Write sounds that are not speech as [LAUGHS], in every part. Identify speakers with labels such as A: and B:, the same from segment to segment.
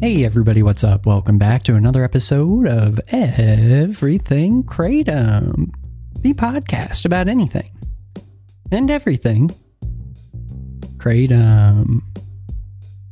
A: Hey everybody, what's up? Welcome back to another episode of Everything Kratom, the podcast about anything and everything Kratom.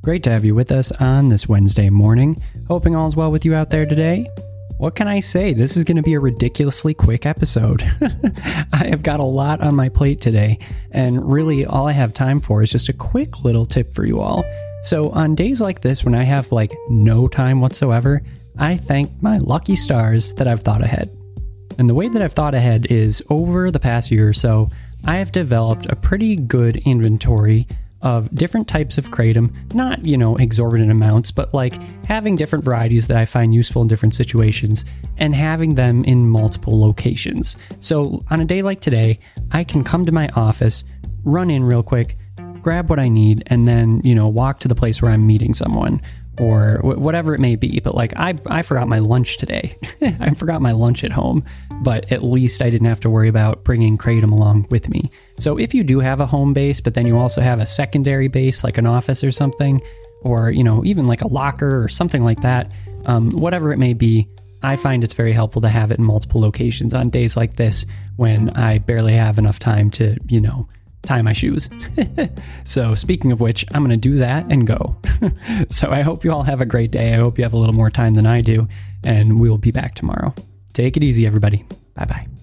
A: Great to have you with us on this Wednesday morning. Hoping all's well with you out there today. What can I say? This is going to be a ridiculously quick episode. [LAUGHS] I have got a lot on my plate today, and really all I have time for is just a quick little tip for you all. So, on days like this, when I have like no time whatsoever, I thank my lucky stars that I've thought ahead. And the way that I've thought ahead is over the past year or so, I have developed a pretty good inventory of different types of kratom, not, you know, exorbitant amounts, but like having different varieties that I find useful in different situations and having them in multiple locations. So on a day like today, I can come to my office, run in real quick, grab what I need, and then, you know, walk to the place where I'm meeting someone or whatever it may be. But like I, I forgot my lunch today. [LAUGHS] I forgot my lunch at home, but at least I didn't have to worry about bringing kratom along with me. So if you do have a home base, but then you also have a secondary base like an office or something, or you know even like a locker or something like that, um, whatever it may be. I find it's very helpful to have it in multiple locations on days like this when I barely have enough time to, you know, tie my shoes. [LAUGHS] so, speaking of which, I'm going to do that and go. [LAUGHS] so, I hope you all have a great day. I hope you have a little more time than I do, and we'll be back tomorrow. Take it easy, everybody. Bye bye.